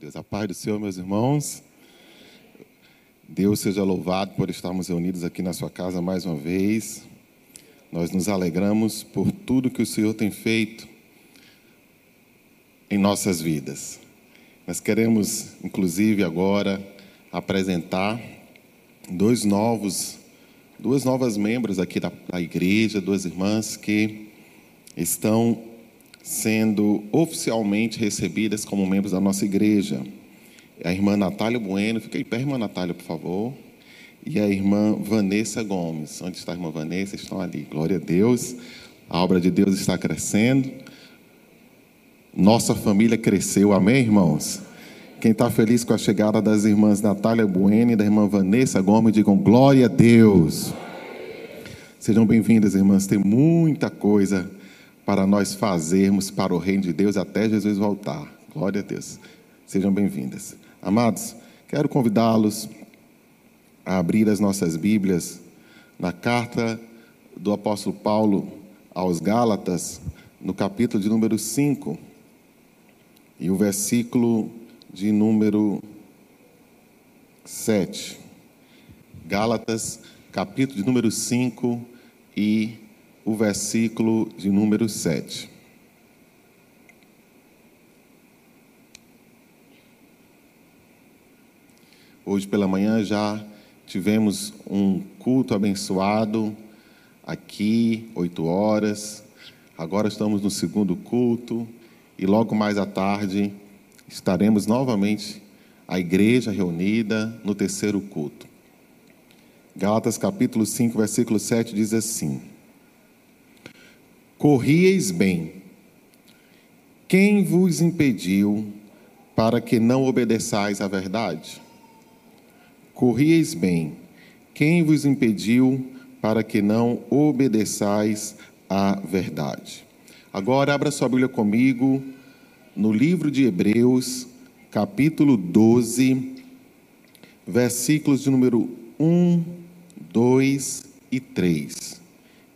Deus, a paz do Senhor, meus irmãos. Deus seja louvado por estarmos reunidos aqui na sua casa mais uma vez. Nós nos alegramos por tudo que o Senhor tem feito em nossas vidas. Nós queremos, inclusive, agora apresentar dois novos, duas novas membros aqui da, da igreja, duas irmãs que estão sendo oficialmente recebidas como membros da nossa igreja. A irmã Natália Bueno, fica aí pé, irmã Natália, por favor. E a irmã Vanessa Gomes. Onde está a irmã Vanessa? Estão ali. Glória a Deus. A obra de Deus está crescendo. Nossa família cresceu. Amém, irmãos? Quem está feliz com a chegada das irmãs Natália Bueno e da irmã Vanessa Gomes, digam glória a Deus. Sejam bem-vindas, irmãs. Tem muita coisa para nós fazermos para o reino de Deus até Jesus voltar. Glória a Deus. Sejam bem-vindas. Amados, quero convidá-los a abrir as nossas Bíblias na carta do apóstolo Paulo aos Gálatas, no capítulo de número 5, e o versículo de número 7. Gálatas, capítulo de número 5 e o versículo de número 7. Hoje pela manhã já tivemos um culto abençoado aqui, oito horas. Agora estamos no segundo culto e logo mais à tarde estaremos novamente a igreja reunida no terceiro culto. Gálatas capítulo 5, versículo 7 diz assim: Corrieis bem. Quem vos impediu para que não obedeçais à verdade? Corrieis bem. Quem vos impediu para que não obedeçais à verdade? Agora abra sua Bíblia comigo no livro de Hebreus, capítulo 12, versículos de número 1, 2 e 3.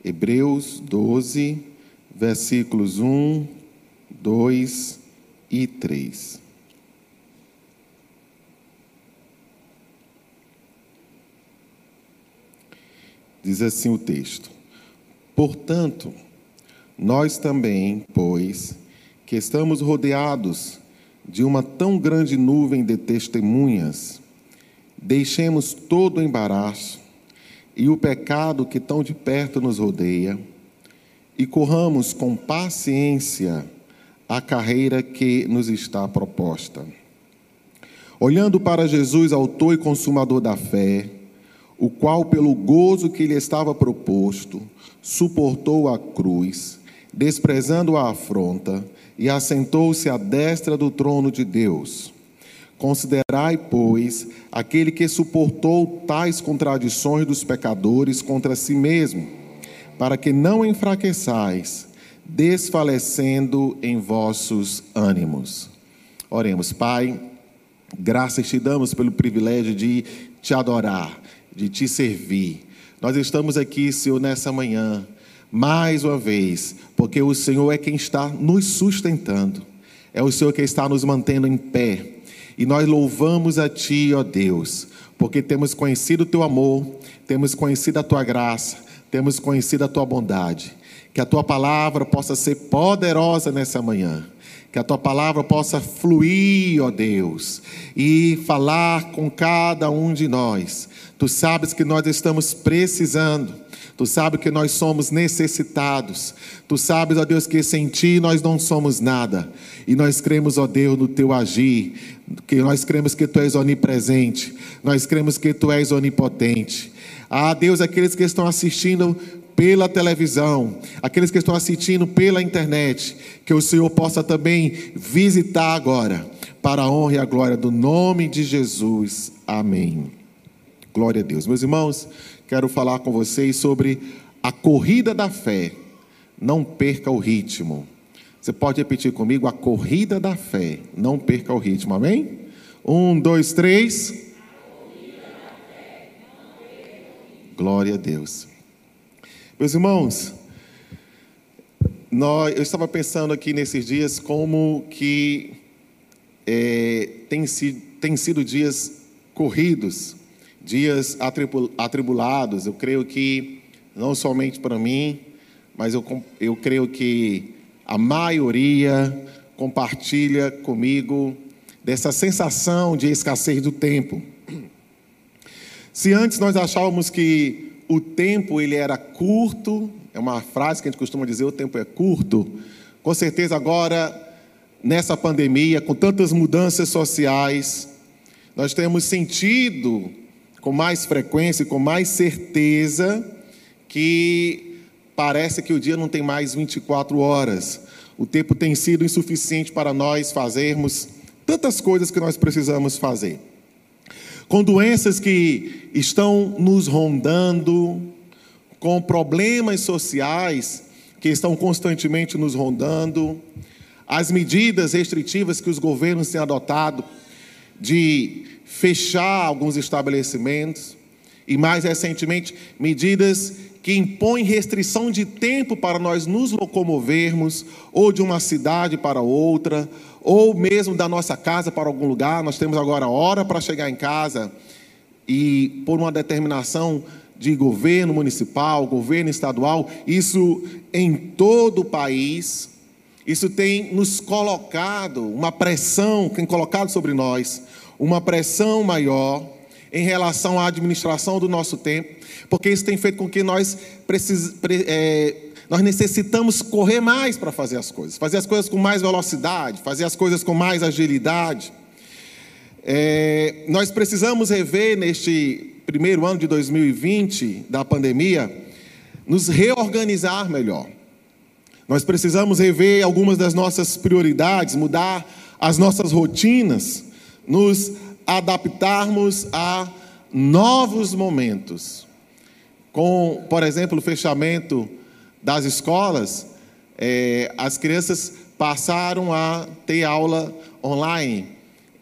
Hebreus 12, versículos 1, 2 e 3. Diz assim o texto: Portanto, nós também, pois, que estamos rodeados de uma tão grande nuvem de testemunhas, deixemos todo o embaraço e o pecado que tão de perto nos rodeia e corramos com paciência a carreira que nos está proposta. Olhando para Jesus, autor e consumador da fé, o qual, pelo gozo que lhe estava proposto, suportou a cruz, desprezando a afronta, e assentou-se à destra do trono de Deus. Considerai, pois, aquele que suportou tais contradições dos pecadores contra si mesmo para que não enfraqueçais, desfalecendo em vossos ânimos. Oremos, Pai, graças te damos pelo privilégio de te adorar, de te servir. Nós estamos aqui, Senhor, nessa manhã, mais uma vez, porque o Senhor é quem está nos sustentando, é o Senhor que está nos mantendo em pé. E nós louvamos a Ti, ó Deus, porque temos conhecido o Teu amor, temos conhecido a Tua graça, temos conhecido a tua bondade. Que a tua palavra possa ser poderosa nessa manhã. Que a tua palavra possa fluir, ó Deus, e falar com cada um de nós. Tu sabes que nós estamos precisando. Tu sabes que nós somos necessitados. Tu sabes, ó Deus, que sem ti nós não somos nada. E nós cremos, ó Deus, no teu agir. Que nós cremos que tu és onipresente. Nós cremos que tu és onipotente. Ah, Deus, aqueles que estão assistindo pela televisão, aqueles que estão assistindo pela internet, que o Senhor possa também visitar agora, para a honra e a glória do nome de Jesus. Amém. Glória a Deus. Meus irmãos, quero falar com vocês sobre a corrida da fé. Não perca o ritmo. Você pode repetir comigo? A corrida da fé. Não perca o ritmo. Amém? Um, dois, três. Glória a Deus. Meus irmãos, nós, eu estava pensando aqui nesses dias como que é, tem, sido, tem sido dias corridos, dias atribulados. Eu creio que, não somente para mim, mas eu, eu creio que a maioria compartilha comigo dessa sensação de escassez do tempo. Se antes nós achávamos que o tempo ele era curto, é uma frase que a gente costuma dizer, o tempo é curto. Com certeza agora nessa pandemia, com tantas mudanças sociais, nós temos sentido com mais frequência, com mais certeza que parece que o dia não tem mais 24 horas. O tempo tem sido insuficiente para nós fazermos tantas coisas que nós precisamos fazer. Com doenças que estão nos rondando, com problemas sociais que estão constantemente nos rondando, as medidas restritivas que os governos têm adotado de fechar alguns estabelecimentos e mais recentemente medidas que impõem restrição de tempo para nós nos locomovermos ou de uma cidade para outra ou mesmo da nossa casa para algum lugar. Nós temos agora hora para chegar em casa e por uma determinação de governo municipal, governo estadual, isso em todo o país, isso tem nos colocado uma pressão, tem colocado sobre nós uma pressão maior em relação à administração do nosso tempo, porque isso tem feito com que nós precis, é, nós necessitamos correr mais para fazer as coisas, fazer as coisas com mais velocidade, fazer as coisas com mais agilidade. É, nós precisamos rever neste primeiro ano de 2020 da pandemia, nos reorganizar melhor. Nós precisamos rever algumas das nossas prioridades, mudar as nossas rotinas, nos adaptarmos a novos momentos. Com, por exemplo, o fechamento das escolas, é, as crianças passaram a ter aula online.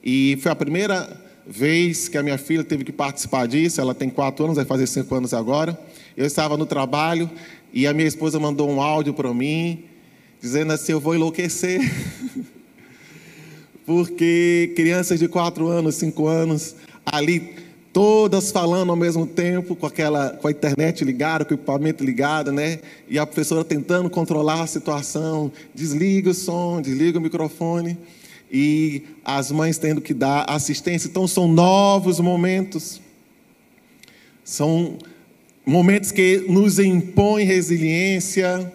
E foi a primeira vez que a minha filha teve que participar disso. Ela tem quatro anos, vai fazer cinco anos agora. Eu estava no trabalho e a minha esposa mandou um áudio para mim, dizendo assim: Eu vou enlouquecer. Porque crianças de quatro anos, cinco anos, ali todas falando ao mesmo tempo, com aquela, com a internet ligada, com o equipamento ligado, né? E a professora tentando controlar a situação, desliga o som, desliga o microfone, e as mães tendo que dar assistência. Então são novos momentos. São momentos que nos impõem resiliência,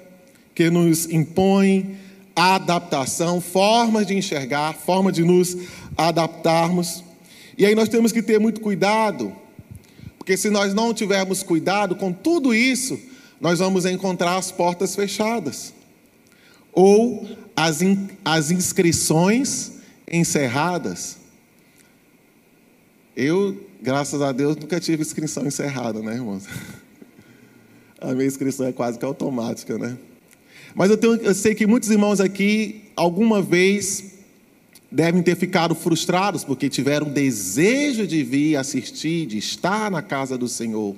que nos impõem adaptação, formas de enxergar, forma de nos adaptarmos. E aí nós temos que ter muito cuidado, porque se nós não tivermos cuidado com tudo isso, nós vamos encontrar as portas fechadas, ou as, in, as inscrições encerradas. Eu, graças a Deus, nunca tive inscrição encerrada, né, irmãos? A minha inscrição é quase que automática, né? Mas eu, tenho, eu sei que muitos irmãos aqui, alguma vez, devem ter ficado frustrados porque tiveram desejo de vir assistir, de estar na casa do Senhor.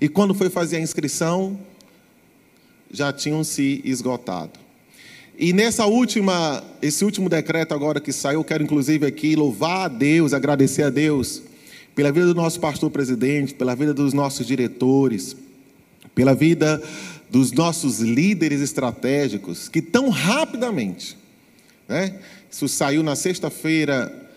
E quando foi fazer a inscrição, já tinham se esgotado. E nessa última, esse último decreto agora que saiu, eu quero inclusive aqui louvar a Deus, agradecer a Deus pela vida do nosso pastor presidente, pela vida dos nossos diretores, pela vida dos nossos líderes estratégicos que tão rapidamente, né? Isso saiu na sexta-feira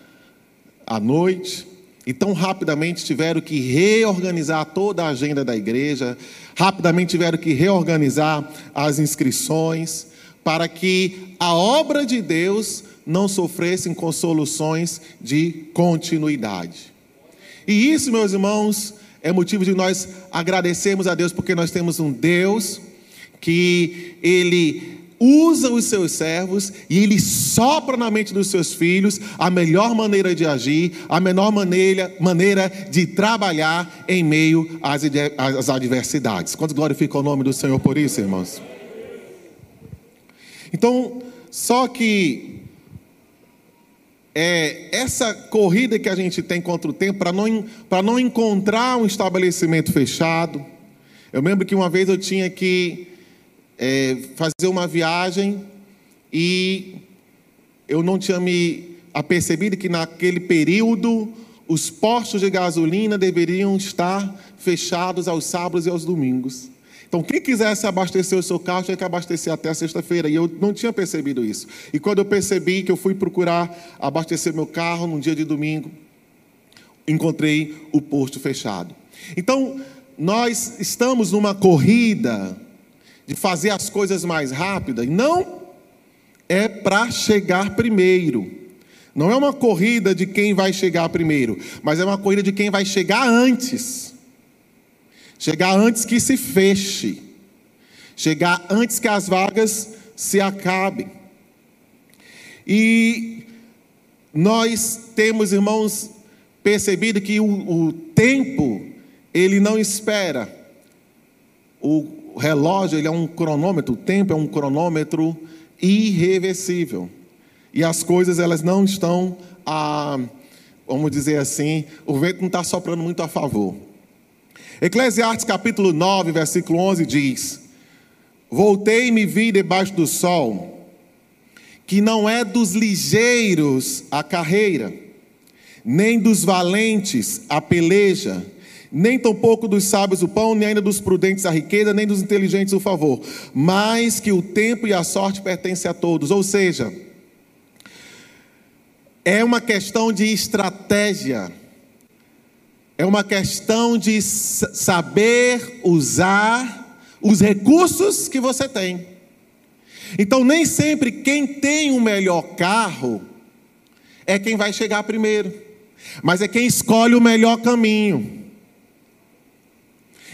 à noite, e tão rapidamente tiveram que reorganizar toda a agenda da igreja, rapidamente tiveram que reorganizar as inscrições, para que a obra de Deus não sofresse com soluções de continuidade. E isso, meus irmãos, é motivo de nós agradecermos a Deus, porque nós temos um Deus que Ele usa os seus servos e ele sopra na mente dos seus filhos a melhor maneira de agir, a menor maneira, maneira de trabalhar em meio às, às adversidades. Quanto glorifica o nome do Senhor por isso, irmãos? Então, só que é, essa corrida que a gente tem contra o tempo, para não, não encontrar um estabelecimento fechado. Eu lembro que uma vez eu tinha que é, fazer uma viagem e eu não tinha me apercebido que naquele período os postos de gasolina deveriam estar fechados aos sábados e aos domingos. Então, quem quisesse abastecer o seu carro tinha que abastecer até sexta-feira. E eu não tinha percebido isso. E quando eu percebi que eu fui procurar abastecer meu carro num dia de domingo, encontrei o posto fechado. Então, nós estamos numa corrida de fazer as coisas mais rápidas, não é para chegar primeiro. Não é uma corrida de quem vai chegar primeiro, mas é uma corrida de quem vai chegar antes. Chegar antes que se feche. Chegar antes que as vagas se acabem. E nós temos, irmãos, percebido que o, o tempo, ele não espera. O relógio, ele é um cronômetro, o tempo é um cronômetro irreversível. E as coisas, elas não estão, a, vamos dizer assim, o vento não está soprando muito a favor. Eclesiastes capítulo 9, versículo 11 diz: Voltei e me vi debaixo do sol, que não é dos ligeiros a carreira, nem dos valentes a peleja, nem tampouco dos sábios o pão, nem ainda dos prudentes a riqueza, nem dos inteligentes o favor, mas que o tempo e a sorte pertencem a todos. Ou seja, é uma questão de estratégia é uma questão de saber usar os recursos que você tem. Então, nem sempre quem tem o melhor carro é quem vai chegar primeiro, mas é quem escolhe o melhor caminho,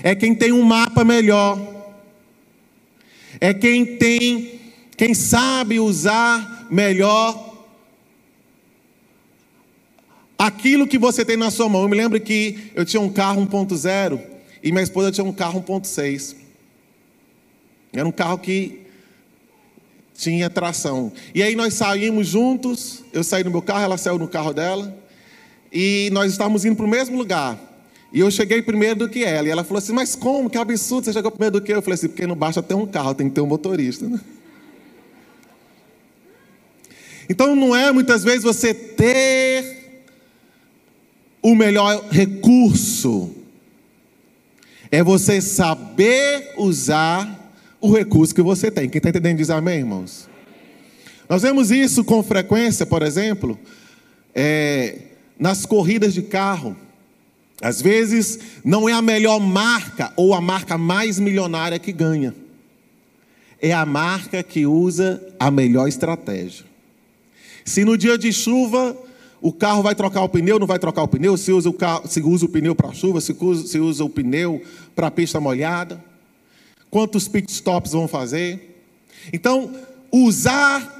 é quem tem um mapa melhor, é quem tem, quem sabe usar melhor aquilo que você tem na sua mão. Eu me lembro que eu tinha um carro 1.0 e minha esposa tinha um carro 1.6. Era um carro que tinha tração. E aí nós saímos juntos, eu saí no meu carro, ela saiu no carro dela, e nós estávamos indo para o mesmo lugar. E eu cheguei primeiro do que ela. E ela falou assim: Mas como? Que absurdo, você chegou primeiro do que eu? Eu falei assim: Porque não basta ter um carro, tem que ter um motorista. Né? Então não é muitas vezes você ter o melhor recurso é você saber usar o recurso que você tem. Quem está entendendo diz amém, irmãos? Nós vemos isso com frequência, por exemplo, é, nas corridas de carro. Às vezes não é a melhor marca ou a marca mais milionária que ganha. É a marca que usa a melhor estratégia. Se no dia de chuva o carro vai trocar o pneu, não vai trocar o pneu, se usa o, carro, se usa o pneu para chuva, se usa, se usa o pneu para pista molhada, quantos pit stops vão fazer. Então, usar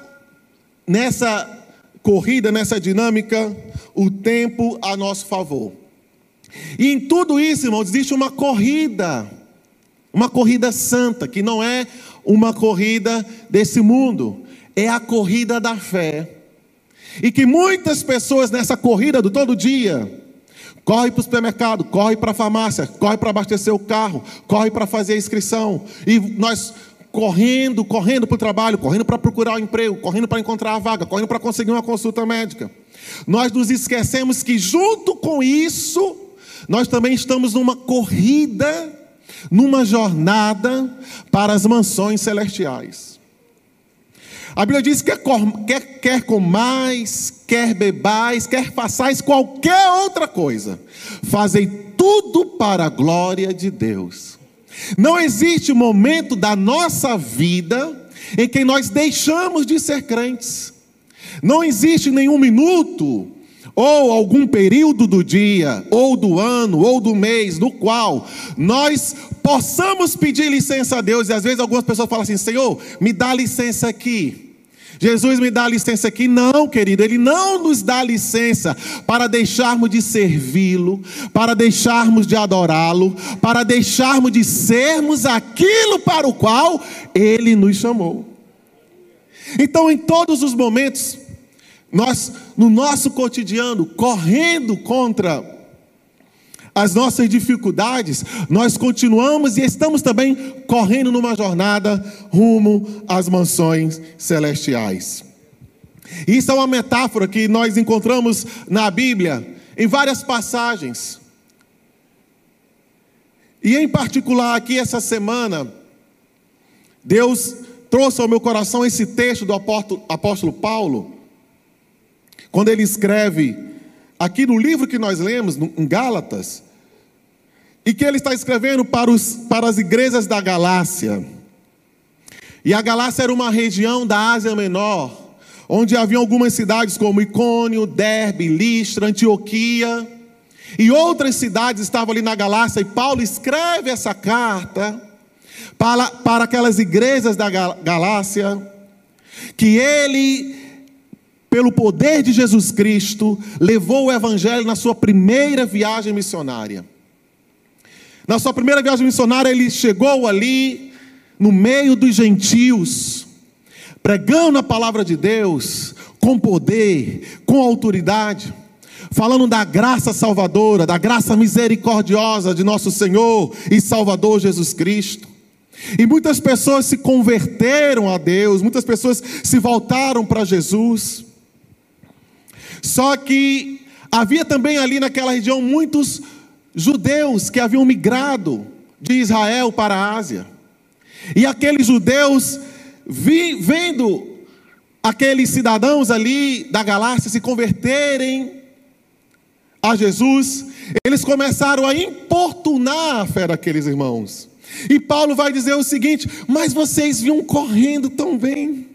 nessa corrida, nessa dinâmica, o tempo a nosso favor. E em tudo isso, irmãos, existe uma corrida, uma corrida santa, que não é uma corrida desse mundo, é a corrida da fé. E que muitas pessoas nessa corrida do todo dia corre para o supermercado, corre para a farmácia, corre para abastecer o carro, corre para fazer a inscrição. E nós correndo, correndo para o trabalho, correndo para procurar o um emprego, correndo para encontrar a vaga, correndo para conseguir uma consulta médica. Nós nos esquecemos que junto com isso, nós também estamos numa corrida, numa jornada para as mansões celestiais. A Bíblia diz: quer, quer, quer comais, quer bebais, quer façais qualquer outra coisa, fazei tudo para a glória de Deus. Não existe momento da nossa vida em que nós deixamos de ser crentes. Não existe nenhum minuto ou algum período do dia, ou do ano, ou do mês, no qual nós possamos pedir licença a Deus, e às vezes algumas pessoas falam assim: Senhor, me dá licença aqui. Jesus me dá licença aqui? Não, querido, Ele não nos dá licença para deixarmos de servi-lo, para deixarmos de adorá-lo, para deixarmos de sermos aquilo para o qual Ele nos chamou. Então, em todos os momentos, nós, no nosso cotidiano, correndo contra as nossas dificuldades, nós continuamos e estamos também correndo numa jornada rumo às mansões celestiais. Isso é uma metáfora que nós encontramos na Bíblia em várias passagens. E em particular aqui essa semana, Deus trouxe ao meu coração esse texto do apóstolo, Paulo, quando ele escreve aqui no livro que nós lemos, em Gálatas, e que ele está escrevendo para, os, para as igrejas da Galácia. E a Galácia era uma região da Ásia Menor, onde havia algumas cidades como Icônio, Derbe, Listra, Antioquia, e outras cidades estavam ali na Galácia, e Paulo escreve essa carta para, para aquelas igrejas da Galácia, que ele, pelo poder de Jesus Cristo, levou o Evangelho na sua primeira viagem missionária. Na sua primeira viagem missionária, ele chegou ali, no meio dos gentios, pregando a palavra de Deus com poder, com autoridade, falando da graça salvadora, da graça misericordiosa de nosso Senhor e Salvador Jesus Cristo. E muitas pessoas se converteram a Deus, muitas pessoas se voltaram para Jesus. Só que havia também ali naquela região muitos judeus que haviam migrado de Israel para a Ásia. E aqueles judeus vi, vendo aqueles cidadãos ali da Galácia se converterem a Jesus, eles começaram a importunar a fé daqueles irmãos. E Paulo vai dizer o seguinte: Mas vocês vinham correndo tão bem,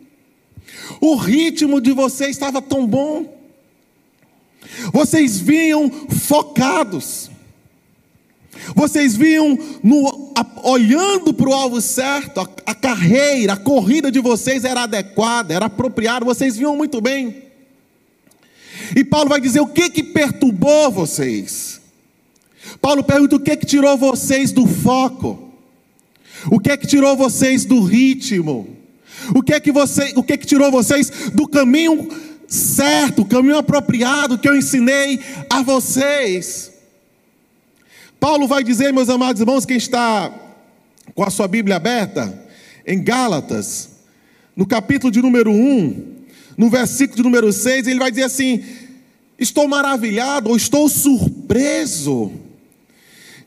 o ritmo de vocês estava tão bom, vocês vinham focados, vocês viam no, a, olhando para o alvo certo, a, a carreira, a corrida de vocês era adequada, era apropriada, vocês viam muito bem. E Paulo vai dizer o que que perturbou vocês. Paulo pergunta o que que tirou vocês do foco. O que que tirou vocês do ritmo? O que que você, o que que tirou vocês do caminho certo, o caminho apropriado que eu ensinei a vocês? Paulo vai dizer, meus amados irmãos, quem está com a sua Bíblia aberta, em Gálatas, no capítulo de número 1, no versículo de número 6, ele vai dizer assim: Estou maravilhado, ou estou surpreso,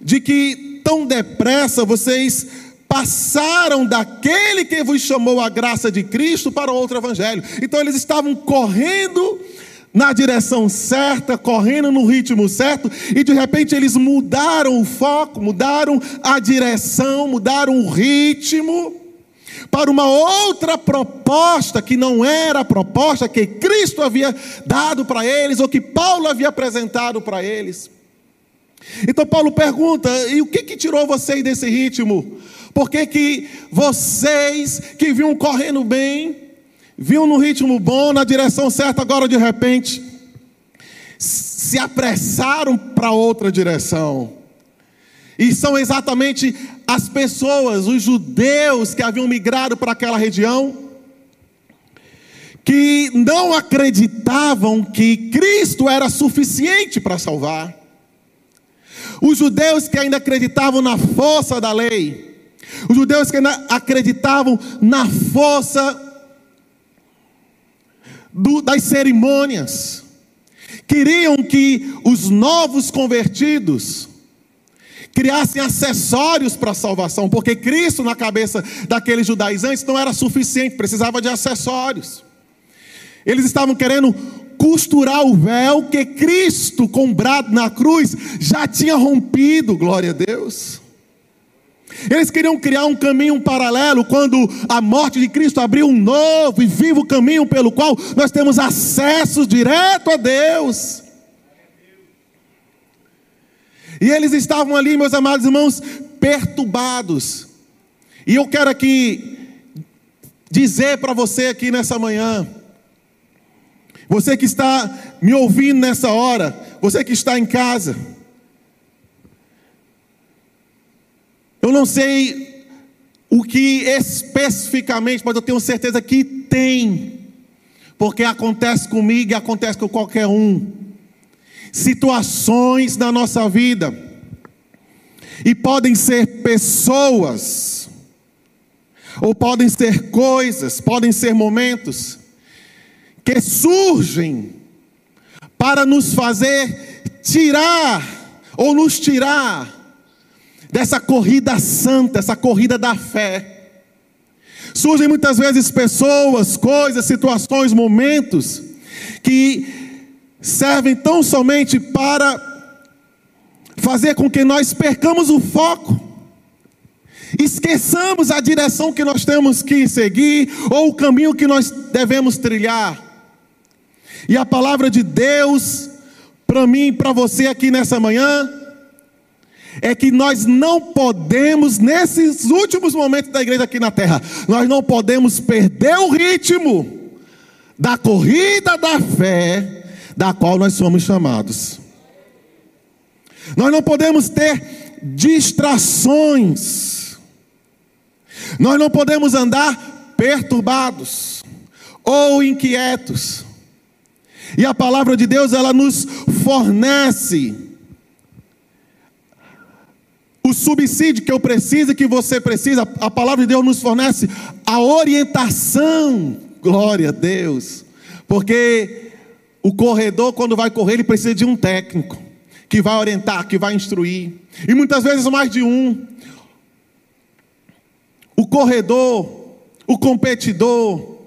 de que tão depressa vocês passaram daquele que vos chamou a graça de Cristo para outro evangelho. Então eles estavam correndo na direção certa, correndo no ritmo certo, e de repente eles mudaram o foco, mudaram a direção, mudaram o ritmo para uma outra proposta que não era a proposta que Cristo havia dado para eles ou que Paulo havia apresentado para eles. Então Paulo pergunta: e o que, que tirou vocês desse ritmo? Por que, que vocês que vinham correndo bem, viu no ritmo bom, na direção certa, agora de repente se apressaram para outra direção. E são exatamente as pessoas, os judeus que haviam migrado para aquela região, que não acreditavam que Cristo era suficiente para salvar. Os judeus que ainda acreditavam na força da lei, os judeus que ainda acreditavam na força do, das cerimônias. Queriam que os novos convertidos criassem acessórios para a salvação, porque Cristo na cabeça daqueles judaizantes não era suficiente, precisava de acessórios. Eles estavam querendo costurar o véu que Cristo, comprado na cruz, já tinha rompido, glória a Deus. Eles queriam criar um caminho paralelo quando a morte de Cristo abriu um novo e vivo caminho pelo qual nós temos acesso direto a Deus. E eles estavam ali, meus amados irmãos, perturbados. E eu quero aqui dizer para você aqui nessa manhã, você que está me ouvindo nessa hora, você que está em casa, Eu não sei o que especificamente, mas eu tenho certeza que tem, porque acontece comigo e acontece com qualquer um. Situações na nossa vida, e podem ser pessoas, ou podem ser coisas, podem ser momentos, que surgem para nos fazer tirar ou nos tirar dessa corrida santa, essa corrida da fé. Surgem muitas vezes pessoas, coisas, situações, momentos que servem tão somente para fazer com que nós percamos o foco, esqueçamos a direção que nós temos que seguir ou o caminho que nós devemos trilhar. E a palavra de Deus, para mim e para você aqui nessa manhã, é que nós não podemos, nesses últimos momentos da igreja aqui na terra, nós não podemos perder o ritmo da corrida da fé, da qual nós somos chamados. Nós não podemos ter distrações, nós não podemos andar perturbados ou inquietos. E a palavra de Deus, ela nos fornece o subsídio que eu preciso e que você precisa. A palavra de Deus nos fornece a orientação. Glória a Deus. Porque o corredor, quando vai correr, ele precisa de um técnico que vai orientar, que vai instruir. E muitas vezes mais de um. O corredor, o competidor,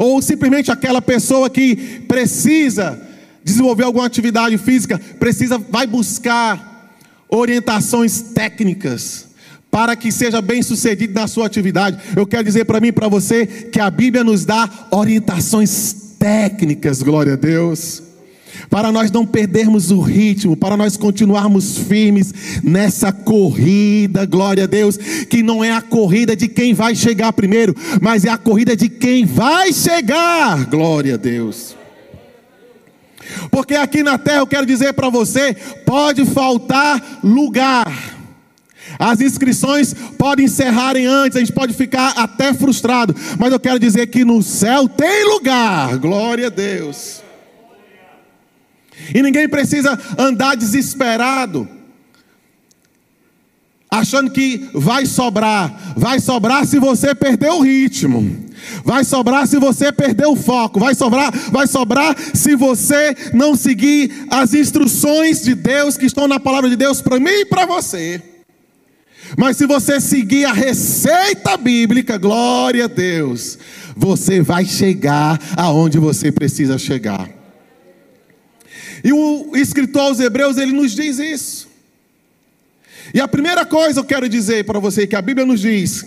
ou simplesmente aquela pessoa que precisa desenvolver alguma atividade física, precisa, vai buscar orientações técnicas para que seja bem sucedido na sua atividade. Eu quero dizer para mim e para você que a Bíblia nos dá orientações técnicas, glória a Deus para nós não perdermos o ritmo, para nós continuarmos firmes nessa corrida, glória a Deus, que não é a corrida de quem vai chegar primeiro, mas é a corrida de quem vai chegar, glória a Deus. Porque aqui na terra eu quero dizer para você: pode faltar lugar. As inscrições podem encerrarem antes, a gente pode ficar até frustrado, mas eu quero dizer que no céu tem lugar, glória a Deus. E ninguém precisa andar desesperado, achando que vai sobrar. Vai sobrar se você perder o ritmo. Vai sobrar se você perder o foco. Vai sobrar, vai sobrar se você não seguir as instruções de Deus que estão na palavra de Deus para mim e para você. Mas se você seguir a receita bíblica, glória a Deus, você vai chegar aonde você precisa chegar. E o escritor aos Hebreus, ele nos diz isso. E a primeira coisa eu quero dizer para você que a Bíblia nos diz,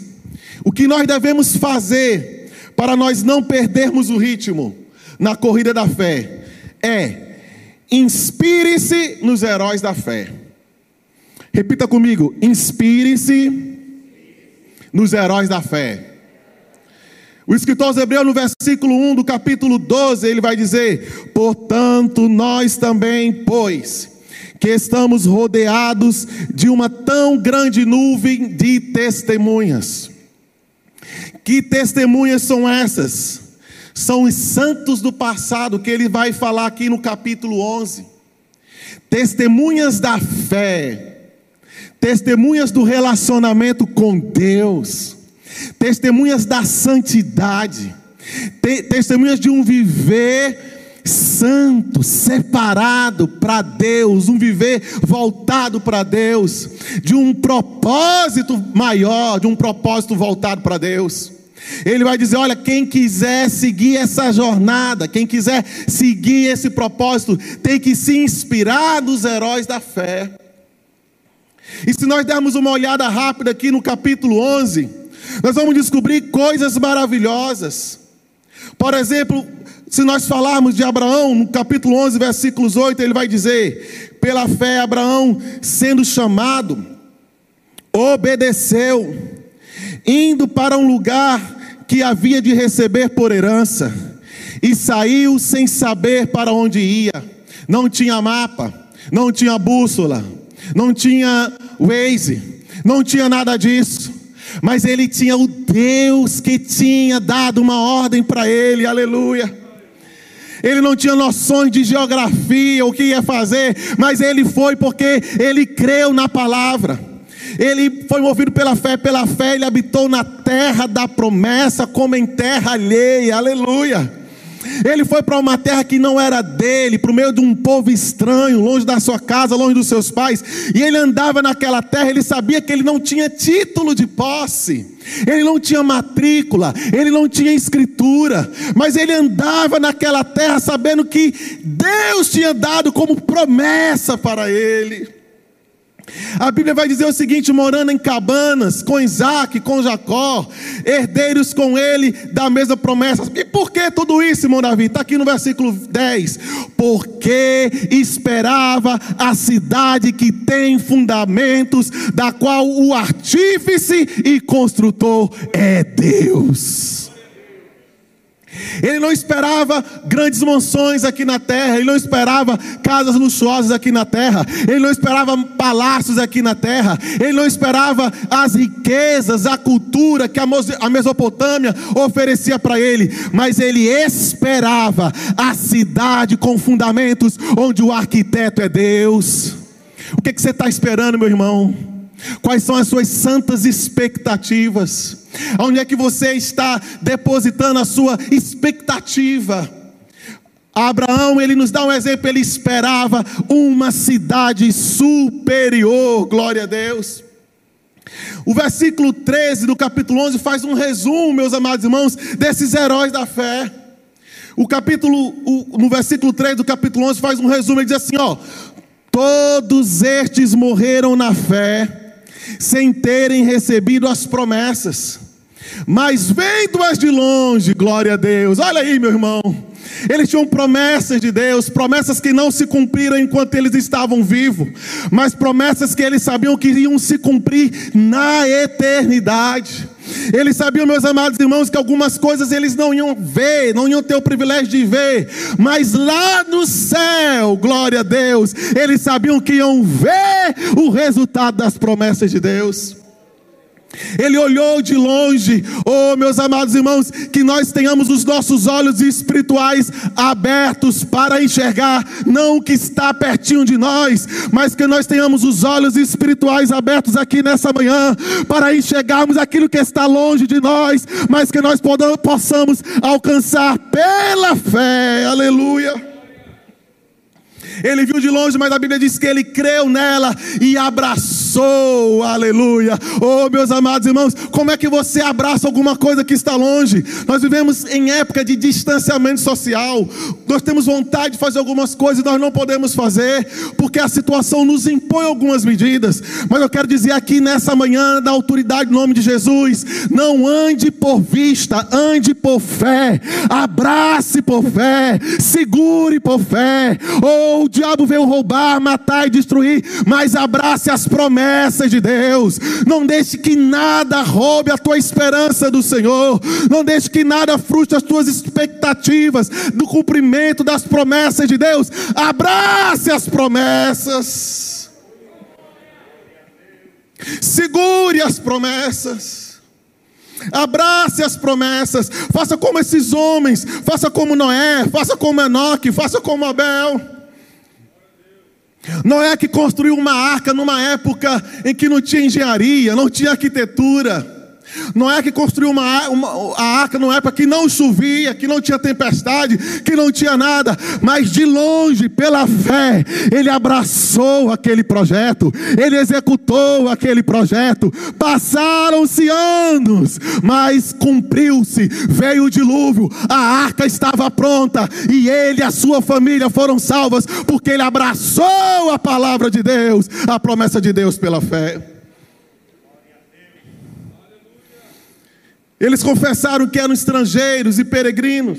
o que nós devemos fazer para nós não perdermos o ritmo na corrida da fé é inspire-se nos heróis da fé. Repita comigo: inspire-se nos heróis da fé. O escritor aos Hebreus, no versículo 1 do capítulo 12, ele vai dizer: Portanto, nós também, pois, que estamos rodeados de uma tão grande nuvem de testemunhas. Que testemunhas são essas? São os santos do passado, que ele vai falar aqui no capítulo 11. Testemunhas da fé, testemunhas do relacionamento com Deus testemunhas da santidade, te, testemunhas de um viver santo, separado para Deus, um viver voltado para Deus, de um propósito maior, de um propósito voltado para Deus. Ele vai dizer: olha, quem quiser seguir essa jornada, quem quiser seguir esse propósito, tem que se inspirar nos heróis da fé. E se nós dermos uma olhada rápida aqui no capítulo 11, nós vamos descobrir coisas maravilhosas. Por exemplo, se nós falarmos de Abraão, no capítulo 11, versículos 8, ele vai dizer: Pela fé, Abraão, sendo chamado, obedeceu, indo para um lugar que havia de receber por herança, e saiu sem saber para onde ia. Não tinha mapa, não tinha bússola, não tinha Waze, não tinha nada disso mas ele tinha o Deus que tinha dado uma ordem para ele, aleluia. Ele não tinha noções de geografia, o que ia fazer, mas ele foi porque ele creu na palavra. Ele foi movido pela fé, pela fé ele habitou na terra da promessa, como em terra alheia, aleluia. Ele foi para uma terra que não era dele, para o meio de um povo estranho, longe da sua casa, longe dos seus pais. E ele andava naquela terra, ele sabia que ele não tinha título de posse, ele não tinha matrícula, ele não tinha escritura, mas ele andava naquela terra sabendo que Deus tinha dado como promessa para ele. A Bíblia vai dizer o seguinte: morando em cabanas, com Isaac, com Jacó, herdeiros com ele da mesma promessa. E por que tudo isso, irmão Davi? Está aqui no versículo 10. Porque esperava a cidade que tem fundamentos, da qual o artífice e construtor é Deus. Ele não esperava grandes mansões aqui na terra, ele não esperava casas luxuosas aqui na terra, ele não esperava palácios aqui na terra, ele não esperava as riquezas, a cultura que a Mesopotâmia oferecia para ele, mas ele esperava a cidade com fundamentos, onde o arquiteto é Deus. O que, que você está esperando, meu irmão? Quais são as suas santas expectativas? Onde é que você está depositando a sua expectativa? Abraão, ele nos dá um exemplo, ele esperava uma cidade superior, glória a Deus. O versículo 13 do capítulo 11 faz um resumo, meus amados irmãos, desses heróis da fé. O capítulo, o, no versículo 3 do capítulo 11 faz um resumo, ele diz assim: ó, todos estes morreram na fé sem terem recebido as promessas, mas vendo-as de longe, glória a Deus. Olha aí, meu irmão. Eles tinham promessas de Deus, promessas que não se cumpriram enquanto eles estavam vivos, mas promessas que eles sabiam que iam se cumprir na eternidade. Eles sabiam, meus amados irmãos, que algumas coisas eles não iam ver, não iam ter o privilégio de ver, mas lá no céu, glória a Deus, eles sabiam que iam ver o resultado das promessas de Deus. Ele olhou de longe, oh meus amados irmãos, que nós tenhamos os nossos olhos espirituais abertos para enxergar, não o que está pertinho de nós, mas que nós tenhamos os olhos espirituais abertos aqui nessa manhã, para enxergarmos aquilo que está longe de nós, mas que nós possamos alcançar pela fé, aleluia. Ele viu de longe, mas a Bíblia diz que ele creu nela e abraçou. Aleluia. Oh, meus amados irmãos, como é que você abraça alguma coisa que está longe? Nós vivemos em época de distanciamento social. Nós temos vontade de fazer algumas coisas e nós não podemos fazer, porque a situação nos impõe algumas medidas. Mas eu quero dizer aqui nessa manhã, da autoridade em nome de Jesus, não ande por vista, ande por fé. Abrace por fé, segure por fé. Oh, o diabo veio roubar, matar e destruir, mas abrace as promessas de Deus. Não deixe que nada roube a tua esperança do Senhor. Não deixe que nada frustre as tuas expectativas do cumprimento das promessas de Deus. Abrace as promessas. Segure as promessas. Abrace as promessas, faça como esses homens, faça como Noé, faça como Enoque, faça como Abel. Noé que construiu uma arca numa época em que não tinha engenharia, não tinha arquitetura. Noé que construiu uma, uma, a arca numa época que não chovia, que não tinha tempestade, que não tinha nada, mas de longe, pela fé, ele abraçou aquele projeto, ele executou aquele projeto. Passaram-se anos, mas cumpriu-se, veio o dilúvio, a arca estava pronta e ele e a sua família foram salvas, porque ele abraçou a palavra de Deus, a promessa de Deus pela fé. Eles confessaram que eram estrangeiros e peregrinos.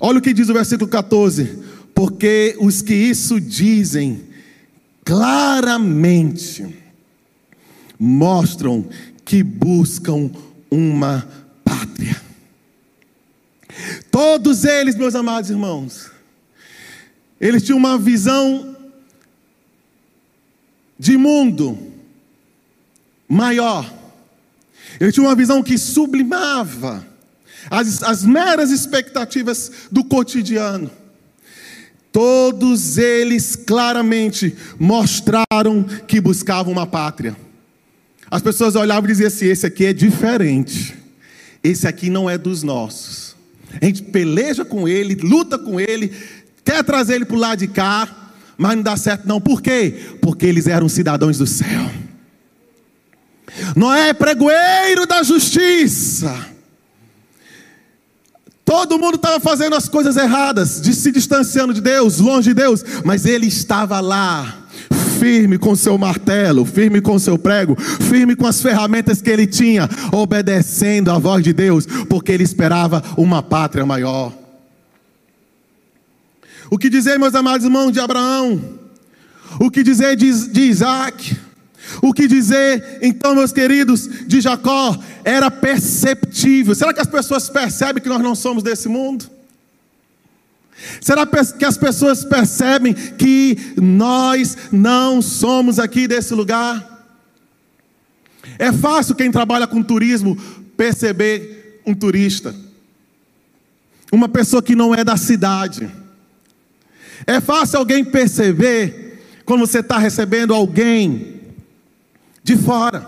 Olha o que diz o versículo 14: Porque os que isso dizem claramente mostram que buscam uma pátria. Todos eles, meus amados irmãos, eles tinham uma visão de mundo maior ele tinha uma visão que sublimava as, as meras expectativas do cotidiano. Todos eles claramente mostraram que buscavam uma pátria. As pessoas olhavam e diziam assim: esse aqui é diferente, esse aqui não é dos nossos. A gente peleja com ele, luta com ele, quer trazer ele para o lado de cá, mas não dá certo não. Por quê? Porque eles eram cidadãos do céu. Noé é pregoeiro da justiça. Todo mundo estava fazendo as coisas erradas, de se distanciando de Deus, longe de Deus, mas ele estava lá, firme com seu martelo, firme com seu prego, firme com as ferramentas que ele tinha, obedecendo à voz de Deus, porque ele esperava uma pátria maior. O que dizer, meus amados irmãos, de Abraão? O que dizer de, de Isaac? O que dizer, então, meus queridos, de Jacó? Era perceptível. Será que as pessoas percebem que nós não somos desse mundo? Será que as pessoas percebem que nós não somos aqui desse lugar? É fácil quem trabalha com turismo perceber um turista, uma pessoa que não é da cidade. É fácil alguém perceber quando você está recebendo alguém de fora.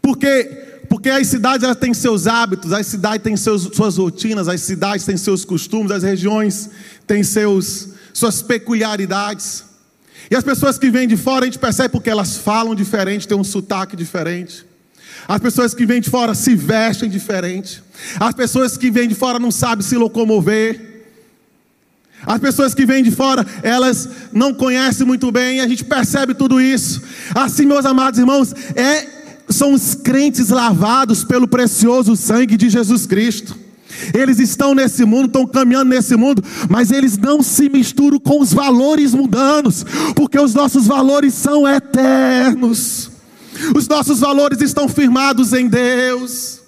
Porque porque as cidades têm seus hábitos, as cidades têm seus, suas rotinas, as cidades têm seus costumes, as regiões têm seus, suas peculiaridades. E as pessoas que vêm de fora, a gente percebe porque elas falam diferente, têm um sotaque diferente. As pessoas que vêm de fora se vestem diferente. As pessoas que vêm de fora não sabem se locomover. As pessoas que vêm de fora, elas não conhecem muito bem, a gente percebe tudo isso. Assim, meus amados irmãos, é, são os crentes lavados pelo precioso sangue de Jesus Cristo. Eles estão nesse mundo, estão caminhando nesse mundo, mas eles não se misturam com os valores mundanos, porque os nossos valores são eternos. Os nossos valores estão firmados em Deus.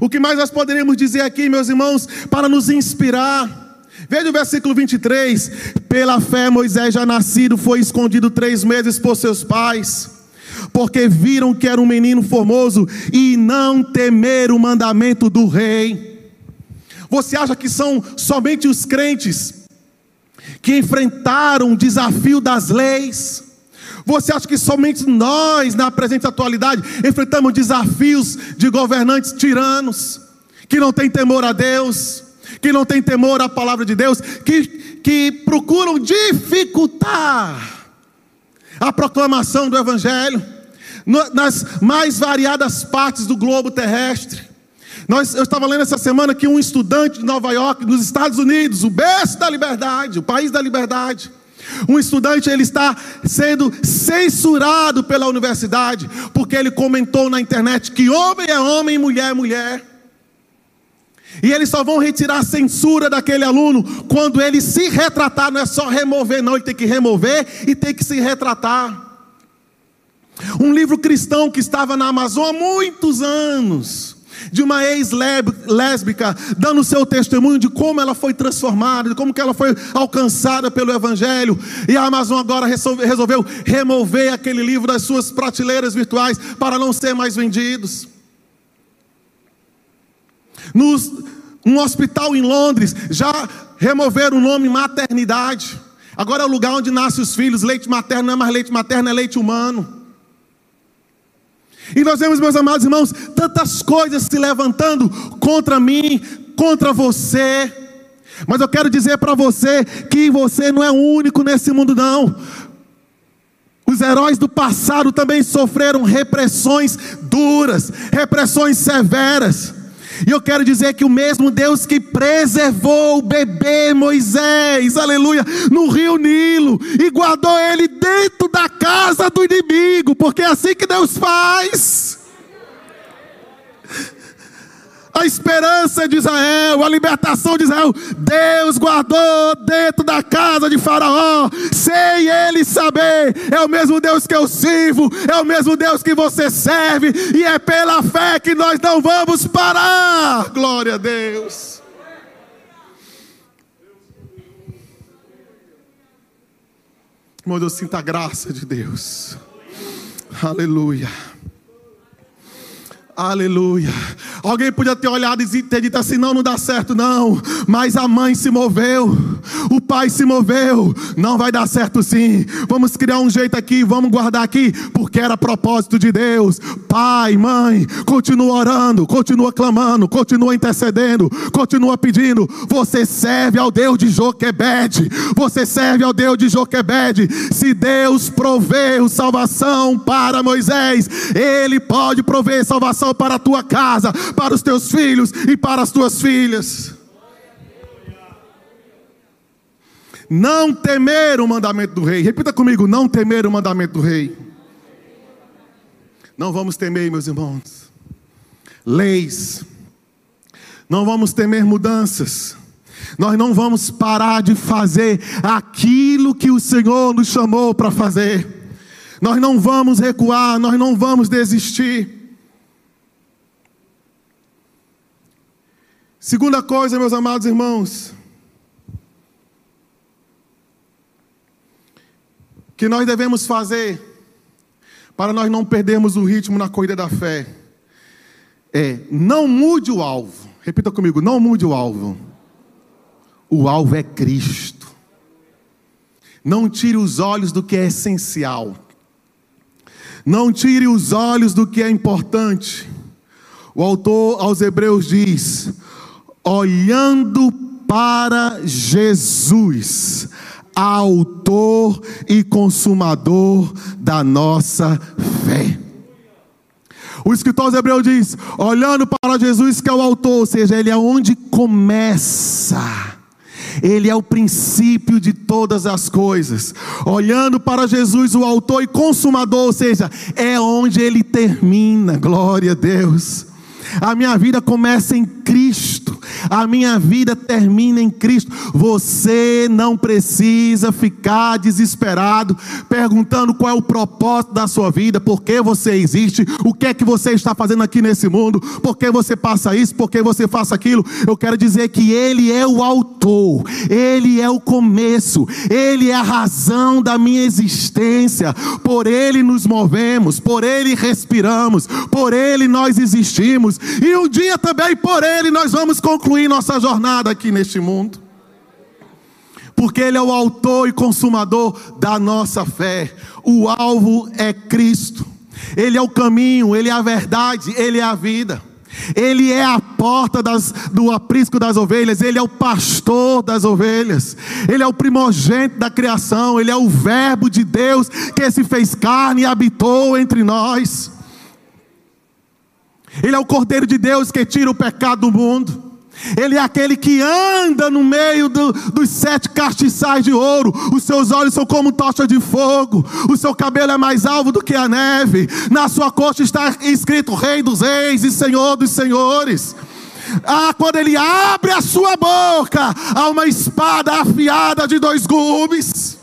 O que mais nós poderíamos dizer aqui, meus irmãos, para nos inspirar? Veja o versículo 23. Pela fé, Moisés, já nascido, foi escondido três meses por seus pais, porque viram que era um menino formoso e não temeram o mandamento do rei. Você acha que são somente os crentes que enfrentaram o desafio das leis? Você acha que somente nós, na presente atualidade, enfrentamos desafios de governantes tiranos, que não têm temor a Deus, que não têm temor à palavra de Deus, que, que procuram dificultar a proclamação do Evangelho nas mais variadas partes do globo terrestre. Nós, eu estava lendo essa semana que um estudante de Nova York, nos Estados Unidos, o berço da liberdade, o país da liberdade, um estudante ele está sendo censurado pela universidade porque ele comentou na internet que homem é homem, mulher é mulher. E eles só vão retirar a censura daquele aluno quando ele se retratar, não é só remover, não, ele tem que remover e tem que se retratar. Um livro cristão que estava na Amazônia há muitos anos de uma ex-lésbica, dando seu testemunho de como ela foi transformada, de como que ela foi alcançada pelo Evangelho. E a Amazon agora resolveu remover aquele livro das suas prateleiras virtuais para não ser mais vendidos. Nos, um hospital em Londres já removeram o nome maternidade. Agora é o lugar onde nascem os filhos. Leite materno não é mais leite materno, é leite humano. E nós vemos, meus amados irmãos, tantas coisas se levantando contra mim, contra você. Mas eu quero dizer para você que você não é o único nesse mundo, não. Os heróis do passado também sofreram repressões duras, repressões severas. E eu quero dizer que o mesmo Deus que preservou o bebê Moisés, aleluia, no rio Nilo, e guardou ele dentro da casa do inimigo, porque é assim que Deus faz a esperança de Israel, a libertação de Israel, Deus guardou dentro da casa de Faraó, sem ele saber. É o mesmo Deus que eu sirvo, é o mesmo Deus que você serve, e é pela fé que nós não vamos parar. Glória a Deus. Irmão, eu sinto a graça de Deus. Aleluia. Aleluia. Alguém podia ter olhado e ter dito assim: não, não dá certo, não. Mas a mãe se moveu, o pai se moveu. Não vai dar certo sim. Vamos criar um jeito aqui, vamos guardar aqui, porque era propósito de Deus. Pai, mãe, continua orando, continua clamando, continua intercedendo, continua pedindo. Você serve ao Deus de Joquebede. Você serve ao Deus de Joquebede. Se Deus proveu salvação para Moisés, Ele pode prover salvação para a tua casa, para os teus filhos e para as tuas filhas. Não temer o mandamento do rei. Repita comigo: não temer o mandamento do rei. Não vamos temer, meus irmãos, leis. Não vamos temer mudanças. Nós não vamos parar de fazer aquilo que o Senhor nos chamou para fazer. Nós não vamos recuar, nós não vamos desistir. Segunda coisa, meus amados irmãos, que nós devemos fazer para nós não perdermos o ritmo na corrida da fé é não mude o alvo. Repita comigo, não mude o alvo. O alvo é Cristo. Não tire os olhos do que é essencial. Não tire os olhos do que é importante. O autor aos Hebreus diz: olhando para Jesus, autor e consumador da nossa fé. O escritor Hebreu diz: olhando para Jesus, que é o autor, ou seja, ele é onde começa. Ele é o princípio de todas as coisas. Olhando para Jesus, o autor e consumador, ou seja, é onde ele termina. Glória a Deus. A minha vida começa em Cristo, a minha vida termina em Cristo. Você não precisa ficar desesperado, perguntando qual é o propósito da sua vida, por que você existe, o que é que você está fazendo aqui nesse mundo, por que você passa isso, por que você faça aquilo. Eu quero dizer que Ele é o autor, Ele é o começo, Ele é a razão da minha existência, por Ele nos movemos, por Ele respiramos, por Ele nós existimos, e um dia também por Ele nós vamos concluir nossa jornada aqui neste mundo. Porque Ele é o autor e consumador da nossa fé. O alvo é Cristo. Ele é o caminho, Ele é a verdade, Ele é a vida. Ele é a porta das, do aprisco das ovelhas, Ele é o pastor das ovelhas, Ele é o primogênito da criação, Ele é o Verbo de Deus que se fez carne e habitou entre nós. Ele é o Cordeiro de Deus que tira o pecado do mundo. Ele é aquele que anda no meio do, dos sete castiçais de ouro. Os seus olhos são como tocha de fogo. O seu cabelo é mais alvo do que a neve. Na sua coxa está escrito Rei dos Reis e Senhor dos Senhores. Ah, quando ele abre a sua boca, há uma espada afiada de dois gumes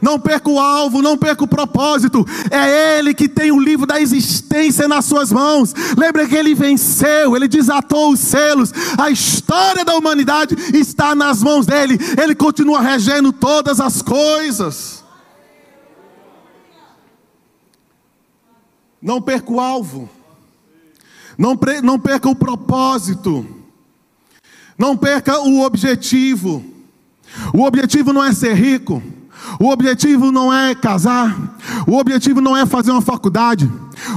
não perca o alvo, não perca o propósito. É Ele que tem o livro da existência nas suas mãos. Lembra que Ele venceu, Ele desatou os selos. A história da humanidade está nas mãos dEle. Ele continua regendo todas as coisas. Não perca o alvo. Não, não perca o propósito. Não perca o objetivo. O objetivo não é ser rico. O objetivo não é casar, o objetivo não é fazer uma faculdade,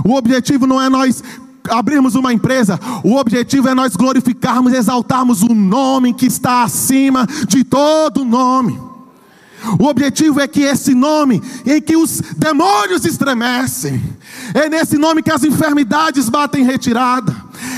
o objetivo não é nós abrirmos uma empresa, o objetivo é nós glorificarmos, exaltarmos o nome que está acima de todo nome. O objetivo é que esse nome, em que os demônios estremecem, é nesse nome que as enfermidades batem retirada,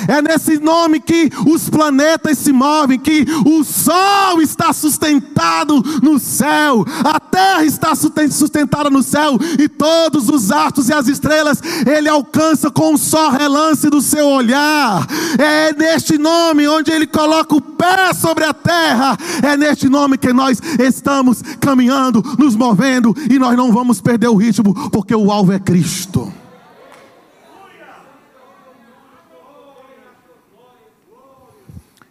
é nesse nome que os planetas se movem, que o sol está sustentado no céu, a terra está sustentada no céu, e todos os astros e as estrelas ele alcança com um só relance do seu olhar. É neste nome onde ele coloca o pé sobre a terra, é neste nome que nós estamos caminhando, nos movendo, e nós não vamos perder o ritmo, porque o alvo é Cristo.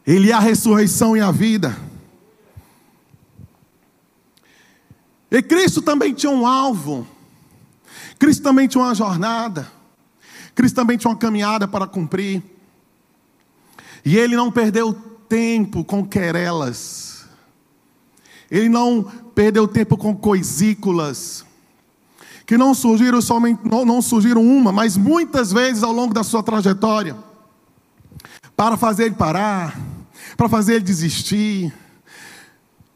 Ele é a ressurreição e a vida. E Cristo também tinha um alvo. Cristo também tinha uma jornada. Cristo também tinha uma caminhada para cumprir. E ele não perdeu tempo com querelas. Ele não perdeu tempo com coisículas. Que não surgiram somente, não, não surgiram uma, mas muitas vezes ao longo da sua trajetória. Para fazer ele parar, para fazer ele desistir,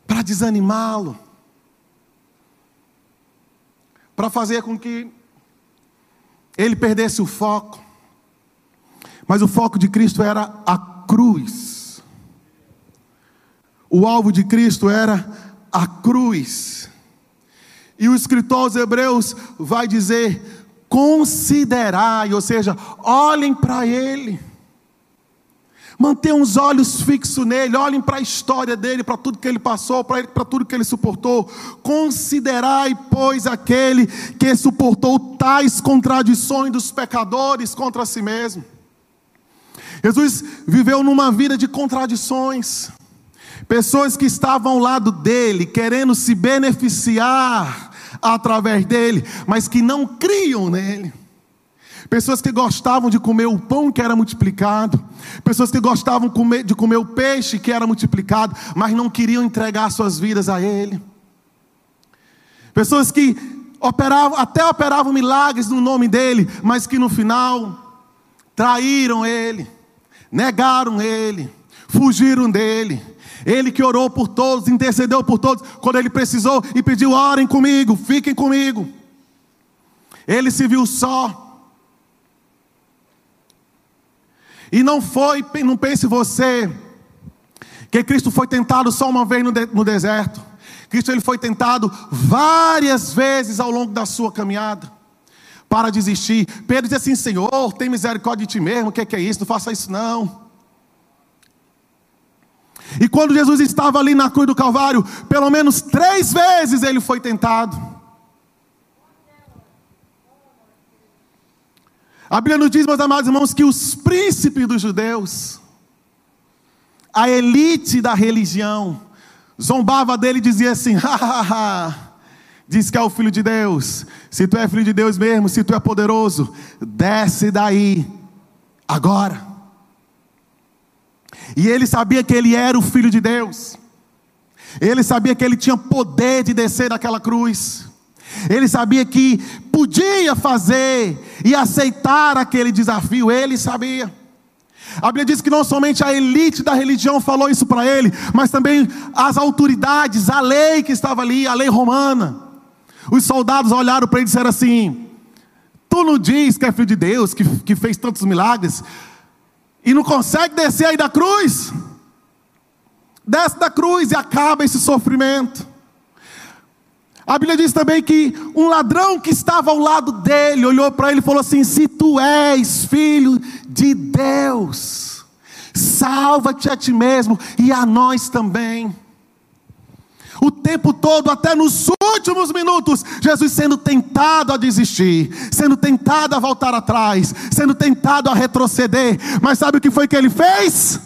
para desanimá-lo, para fazer com que ele perdesse o foco. Mas o foco de Cristo era a cruz. O alvo de Cristo era a cruz. E o escritor aos Hebreus vai dizer: considerai, ou seja, olhem para Ele. Mantenham os olhos fixos nele, olhem para a história dele, para tudo que ele passou, para tudo que ele suportou. Considerai, pois, aquele que suportou tais contradições dos pecadores contra si mesmo. Jesus viveu numa vida de contradições. Pessoas que estavam ao lado dele, querendo se beneficiar através dele, mas que não criam nele. Pessoas que gostavam de comer o pão que era multiplicado, pessoas que gostavam de comer o peixe que era multiplicado, mas não queriam entregar suas vidas a Ele. Pessoas que operavam, até operavam milagres no nome dele, mas que no final traíram Ele, negaram Ele, fugiram dele. Ele que orou por todos, intercedeu por todos, quando ele precisou e pediu: orem comigo, fiquem comigo. Ele se viu só. E não foi, não pense você, que Cristo foi tentado só uma vez no, de, no deserto. Cristo ele foi tentado várias vezes ao longo da sua caminhada para desistir. Pedro disse assim: Senhor, tem misericórdia de ti mesmo, o que que é isso? Não faça isso não. E quando Jesus estava ali na cruz do Calvário, pelo menos três vezes ele foi tentado. A Bíblia nos diz, meus amados irmãos, que os príncipes dos judeus, a elite da religião, zombava dele e dizia assim: diz que é o filho de Deus. Se tu é filho de Deus mesmo, se tu é poderoso, desce daí, agora. E ele sabia que ele era o filho de Deus, ele sabia que ele tinha poder de descer daquela cruz. Ele sabia que podia fazer e aceitar aquele desafio, ele sabia. A Bíblia diz que não somente a elite da religião falou isso para ele, mas também as autoridades, a lei que estava ali, a lei romana. Os soldados olharam para ele e disseram assim: Tu não diz que é filho de Deus, que, que fez tantos milagres, e não consegue descer aí da cruz? Desce da cruz e acaba esse sofrimento. A Bíblia diz também que um ladrão que estava ao lado dele olhou para ele e falou assim: Se tu és filho de Deus, salva-te a ti mesmo e a nós também. O tempo todo, até nos últimos minutos, Jesus sendo tentado a desistir, sendo tentado a voltar atrás, sendo tentado a retroceder, mas sabe o que foi que ele fez?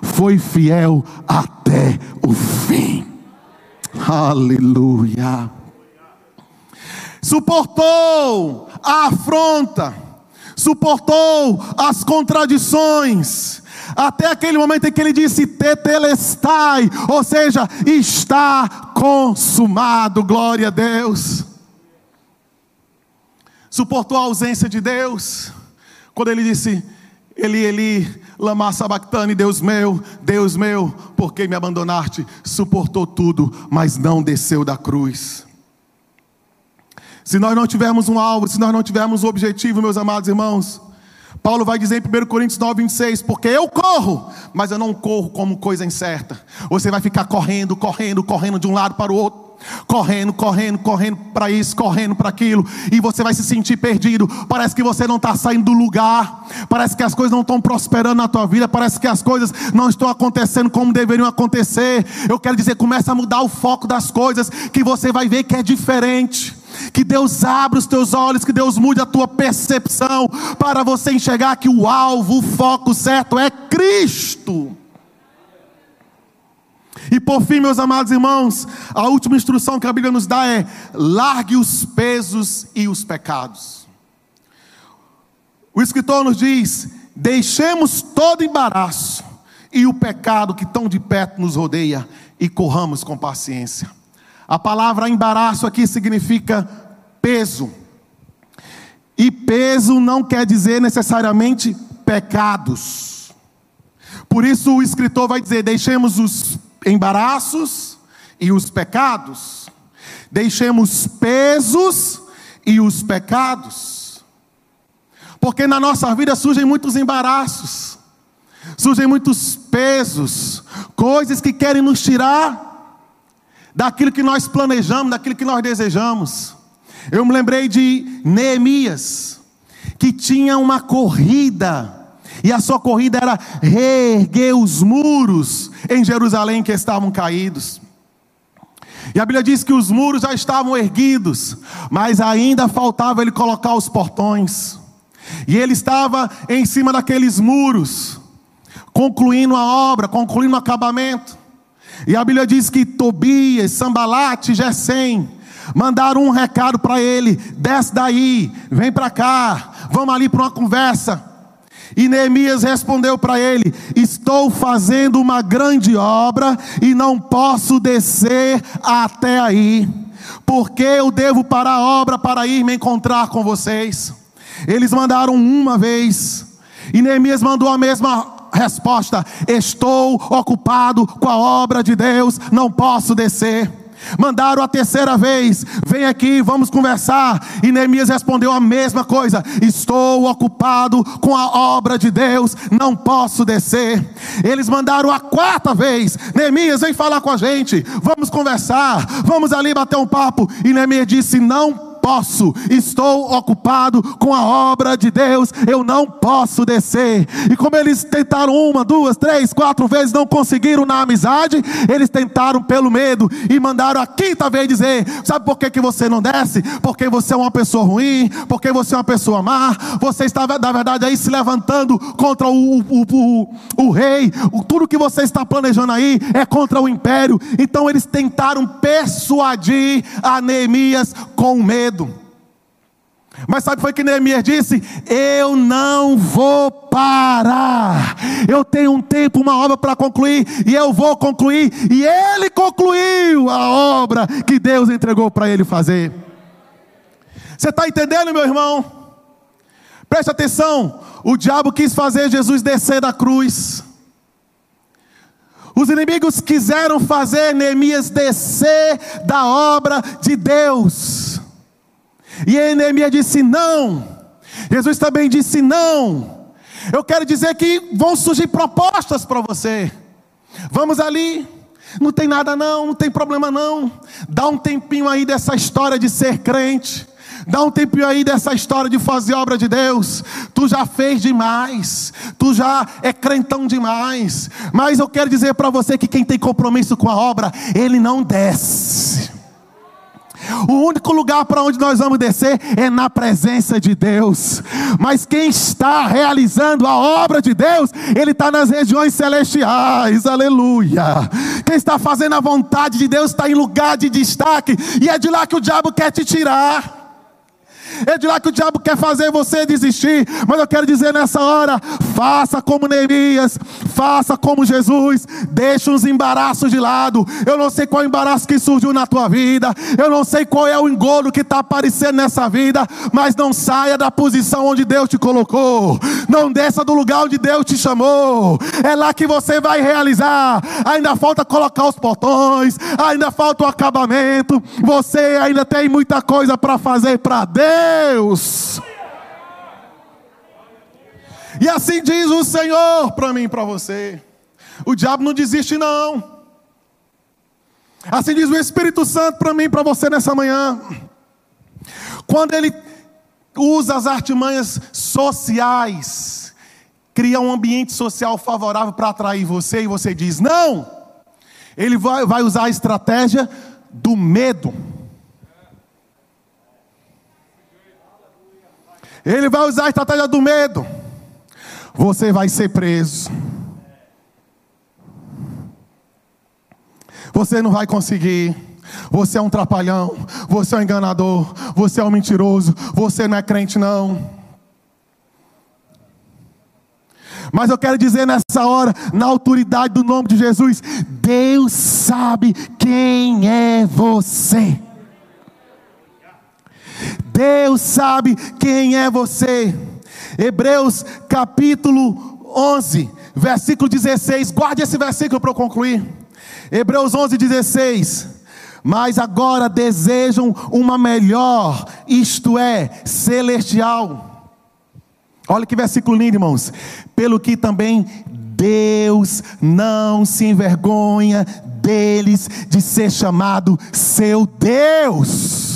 Foi fiel até o fim. Aleluia suportou a afronta, suportou as contradições, até aquele momento em que ele disse tetelestai, ou seja, está consumado, glória a Deus. Suportou a ausência de Deus, quando ele disse, Eli, Eli, lama sabactane, Deus meu, Deus meu, por que me abandonaste? Suportou tudo, mas não desceu da cruz. Se nós não tivermos um alvo, se nós não tivermos um objetivo, meus amados irmãos, Paulo vai dizer em 1 Coríntios 9, 26, porque eu corro, mas eu não corro como coisa incerta. Você vai ficar correndo, correndo, correndo de um lado para o outro. Correndo, correndo, correndo para isso, correndo para aquilo, e você vai se sentir perdido. Parece que você não está saindo do lugar, parece que as coisas não estão prosperando na tua vida, parece que as coisas não estão acontecendo como deveriam acontecer. Eu quero dizer, começa a mudar o foco das coisas, que você vai ver que é diferente. Que Deus abra os teus olhos, que Deus mude a tua percepção, para você enxergar que o alvo, o foco certo é Cristo. E por fim, meus amados irmãos, a última instrução que a Bíblia nos dá é: largue os pesos e os pecados. O escritor nos diz: deixemos todo embaraço e o pecado que tão de perto nos rodeia e corramos com paciência. A palavra embaraço aqui significa peso. E peso não quer dizer necessariamente pecados. Por isso o escritor vai dizer: deixemos os embaraços e os pecados, deixemos pesos e os pecados, porque na nossa vida surgem muitos embaraços, surgem muitos pesos, coisas que querem nos tirar daquilo que nós planejamos, daquilo que nós desejamos. Eu me lembrei de Neemias, que tinha uma corrida, e a sua corrida era reerguer os muros em Jerusalém que estavam caídos. E a Bíblia diz que os muros já estavam erguidos, mas ainda faltava ele colocar os portões. E ele estava em cima daqueles muros, concluindo a obra, concluindo o acabamento. E a Bíblia diz que Tobias, Sambalate, Gesem mandaram um recado para ele: desce daí, vem para cá, vamos ali para uma conversa. E Neemias respondeu para ele: Estou fazendo uma grande obra e não posso descer até aí, porque eu devo parar a obra para ir me encontrar com vocês. Eles mandaram uma vez, e Neemias mandou a mesma resposta: Estou ocupado com a obra de Deus, não posso descer. Mandaram a terceira vez: Vem aqui, vamos conversar. E Neemias respondeu a mesma coisa: Estou ocupado com a obra de Deus, não posso descer. Eles mandaram a quarta vez: Neemias, vem falar com a gente, vamos conversar, vamos ali bater um papo. E Neemias disse: Não posso, estou ocupado com a obra de Deus, eu não posso descer. E como eles tentaram uma, duas, três, quatro vezes, não conseguiram na amizade, eles tentaram pelo medo e mandaram a quinta vez dizer: Sabe por que, que você não desce? Porque você é uma pessoa ruim, porque você é uma pessoa má, você está, na verdade, aí se levantando contra o, o, o, o rei, tudo que você está planejando aí é contra o império. Então eles tentaram persuadir a Neemias com medo. Mas sabe foi que Neemias disse? Eu não vou parar. Eu tenho um tempo, uma obra para concluir e eu vou concluir. E ele concluiu a obra que Deus entregou para ele fazer. Você está entendendo, meu irmão? Preste atenção. O diabo quis fazer Jesus descer da cruz. Os inimigos quiseram fazer Neemias descer da obra de Deus. E Neemias disse: Não. Jesus também disse: Não. Eu quero dizer que vão surgir propostas para você. Vamos ali. Não tem nada não, não tem problema não. Dá um tempinho aí dessa história de ser crente. Dá um tempinho aí dessa história de fazer obra de Deus. Tu já fez demais. Tu já é crentão demais. Mas eu quero dizer para você que quem tem compromisso com a obra, ele não desce. O único lugar para onde nós vamos descer é na presença de Deus. Mas quem está realizando a obra de Deus, ele está nas regiões celestiais, aleluia. Quem está fazendo a vontade de Deus está em lugar de destaque, e é de lá que o diabo quer te tirar. É de lá que o diabo quer fazer você desistir. Mas eu quero dizer nessa hora: faça como Neemias, faça como Jesus, deixe os embaraços de lado. Eu não sei qual é embaraço que surgiu na tua vida, eu não sei qual é o engodo que está aparecendo nessa vida, mas não saia da posição onde Deus te colocou, não desça do lugar onde Deus te chamou. É lá que você vai realizar. Ainda falta colocar os portões, ainda falta o acabamento. Você ainda tem muita coisa para fazer para Deus. Deus. E assim diz o Senhor para mim e para você. O diabo não desiste, não. Assim diz o Espírito Santo para mim e para você nessa manhã. Quando ele usa as artimanhas sociais, cria um ambiente social favorável para atrair você, e você diz não, ele vai, vai usar a estratégia do medo. Ele vai usar a estratégia do medo. Você vai ser preso. Você não vai conseguir. Você é um trapalhão. Você é um enganador. Você é um mentiroso. Você não é crente, não. Mas eu quero dizer nessa hora, na autoridade do nome de Jesus, Deus sabe quem é você. Deus sabe quem é você. Hebreus capítulo 11, versículo 16. Guarde esse versículo para eu concluir. Hebreus 11, 16. Mas agora desejam uma melhor, isto é, celestial. Olha que versículo lindo, irmãos. Pelo que também Deus não se envergonha deles de ser chamado seu Deus.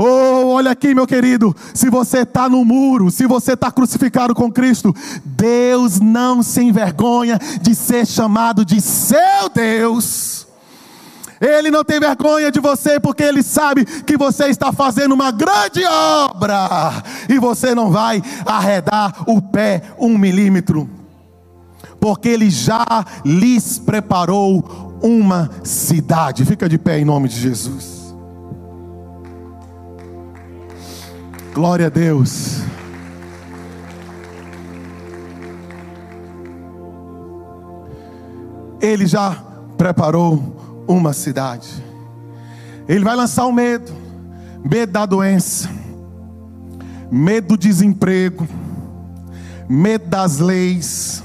Oh, olha aqui, meu querido. Se você está no muro, se você está crucificado com Cristo, Deus não se envergonha de ser chamado de seu Deus. Ele não tem vergonha de você, porque Ele sabe que você está fazendo uma grande obra e você não vai arredar o pé um milímetro, porque Ele já lhes preparou uma cidade. Fica de pé em nome de Jesus. Glória a Deus. Ele já preparou uma cidade. Ele vai lançar o medo, medo da doença, medo do desemprego, medo das leis,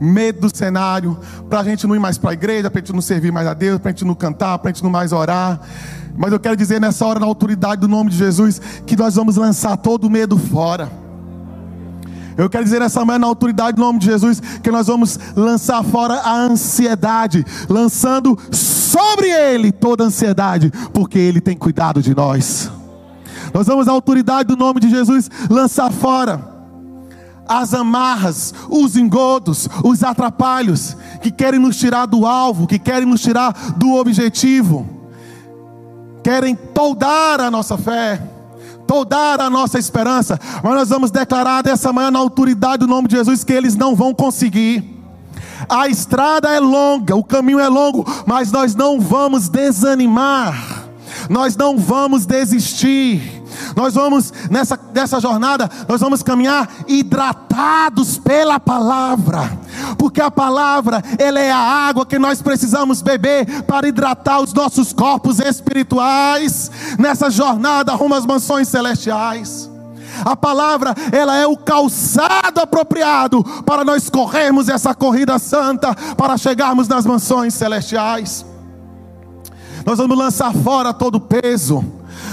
medo do cenário, para a gente não ir mais para a igreja, para a gente não servir mais a Deus, para a gente não cantar, para a gente não mais orar. Mas eu quero dizer nessa hora, na autoridade do nome de Jesus, que nós vamos lançar todo o medo fora. Eu quero dizer nessa manhã, na autoridade do nome de Jesus, que nós vamos lançar fora a ansiedade, lançando sobre Ele toda a ansiedade, porque Ele tem cuidado de nós. Nós vamos, na autoridade do nome de Jesus, lançar fora as amarras, os engodos, os atrapalhos que querem nos tirar do alvo, que querem nos tirar do objetivo querem toldar a nossa fé, toldar a nossa esperança, mas nós vamos declarar dessa manhã na autoridade do nome de Jesus que eles não vão conseguir. A estrada é longa, o caminho é longo, mas nós não vamos desanimar, nós não vamos desistir. Nós vamos nessa, nessa jornada, nós vamos caminhar hidratados pela palavra, porque a palavra, ela é a água que nós precisamos beber para hidratar os nossos corpos espirituais nessa jornada rumo às mansões celestiais. A palavra, ela é o calçado apropriado para nós corrermos essa corrida santa, para chegarmos nas mansões celestiais. Nós vamos lançar fora todo o peso,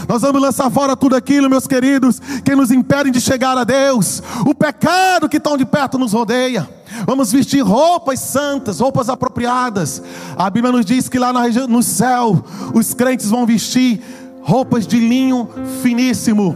nós vamos lançar fora tudo aquilo, meus queridos, que nos impedem de chegar a Deus. O pecado que tão de perto nos rodeia. Vamos vestir roupas santas, roupas apropriadas. A Bíblia nos diz que lá no céu os crentes vão vestir roupas de linho finíssimo.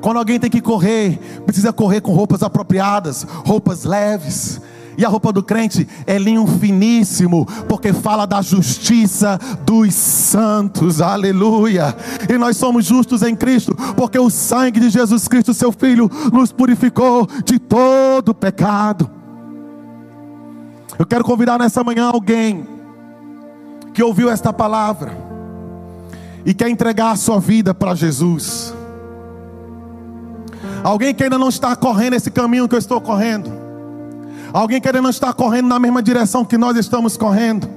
Quando alguém tem que correr, precisa correr com roupas apropriadas, roupas leves. E a roupa do crente é linho finíssimo, porque fala da justiça dos santos, aleluia. E nós somos justos em Cristo, porque o sangue de Jesus Cristo, seu Filho, nos purificou de todo pecado. Eu quero convidar nessa manhã alguém que ouviu esta palavra e quer entregar a sua vida para Jesus. Alguém que ainda não está correndo esse caminho que eu estou correndo Alguém querendo estar correndo na mesma direção que nós estamos correndo.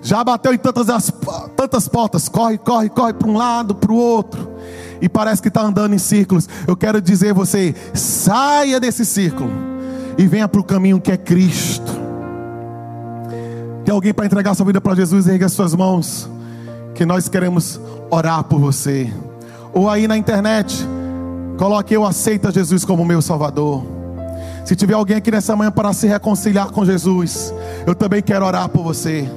Já bateu em tantas, tantas portas, corre, corre, corre para um lado, para o outro. E parece que está andando em círculos. Eu quero dizer a você: saia desse círculo e venha para o caminho que é Cristo. Tem alguém para entregar sua vida para Jesus? Erga as suas mãos, que nós queremos orar por você. Ou aí na internet, coloque eu aceito Jesus como meu Salvador. Se tiver alguém aqui nessa manhã para se reconciliar com Jesus, eu também quero orar por você.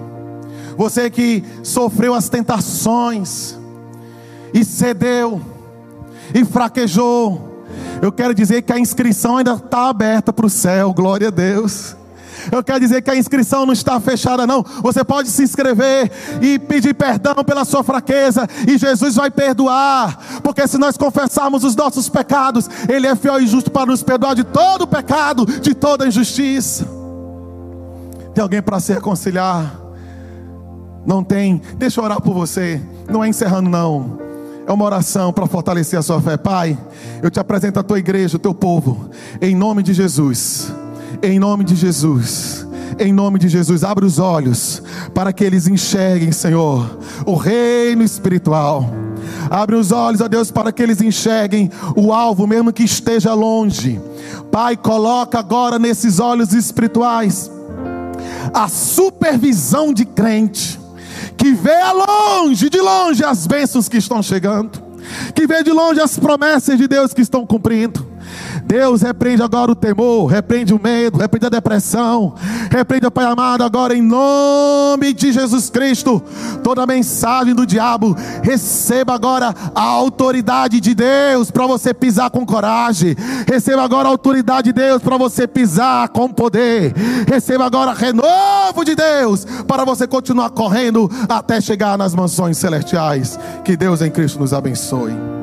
Você que sofreu as tentações e cedeu e fraquejou, eu quero dizer que a inscrição ainda está aberta para o céu, glória a Deus. Eu quero dizer que a inscrição não está fechada, não. Você pode se inscrever e pedir perdão pela sua fraqueza, e Jesus vai perdoar, porque se nós confessarmos os nossos pecados, Ele é fiel e justo para nos perdoar de todo pecado, de toda injustiça. Tem alguém para se reconciliar? Não tem? Deixa eu orar por você. Não é encerrando, não. É uma oração para fortalecer a sua fé. Pai, eu te apresento a tua igreja, o teu povo, em nome de Jesus Em nome de Jesus. Em nome de Jesus, abre os olhos para que eles enxerguem, Senhor, o reino espiritual. Abre os olhos, ó Deus, para que eles enxerguem o alvo, mesmo que esteja longe. Pai, coloca agora nesses olhos espirituais a supervisão de crente que vê a longe, de longe as bênçãos que estão chegando, que vê de longe as promessas de Deus que estão cumprindo. Deus repreende agora o temor, repreende o medo, repreende a depressão, repreende, Pai amado, agora em nome de Jesus Cristo, toda mensagem do diabo, receba agora a autoridade de Deus para você pisar com coragem, receba agora a autoridade de Deus para você pisar com poder, receba agora renovo de Deus para você continuar correndo até chegar nas mansões celestiais. Que Deus em Cristo nos abençoe.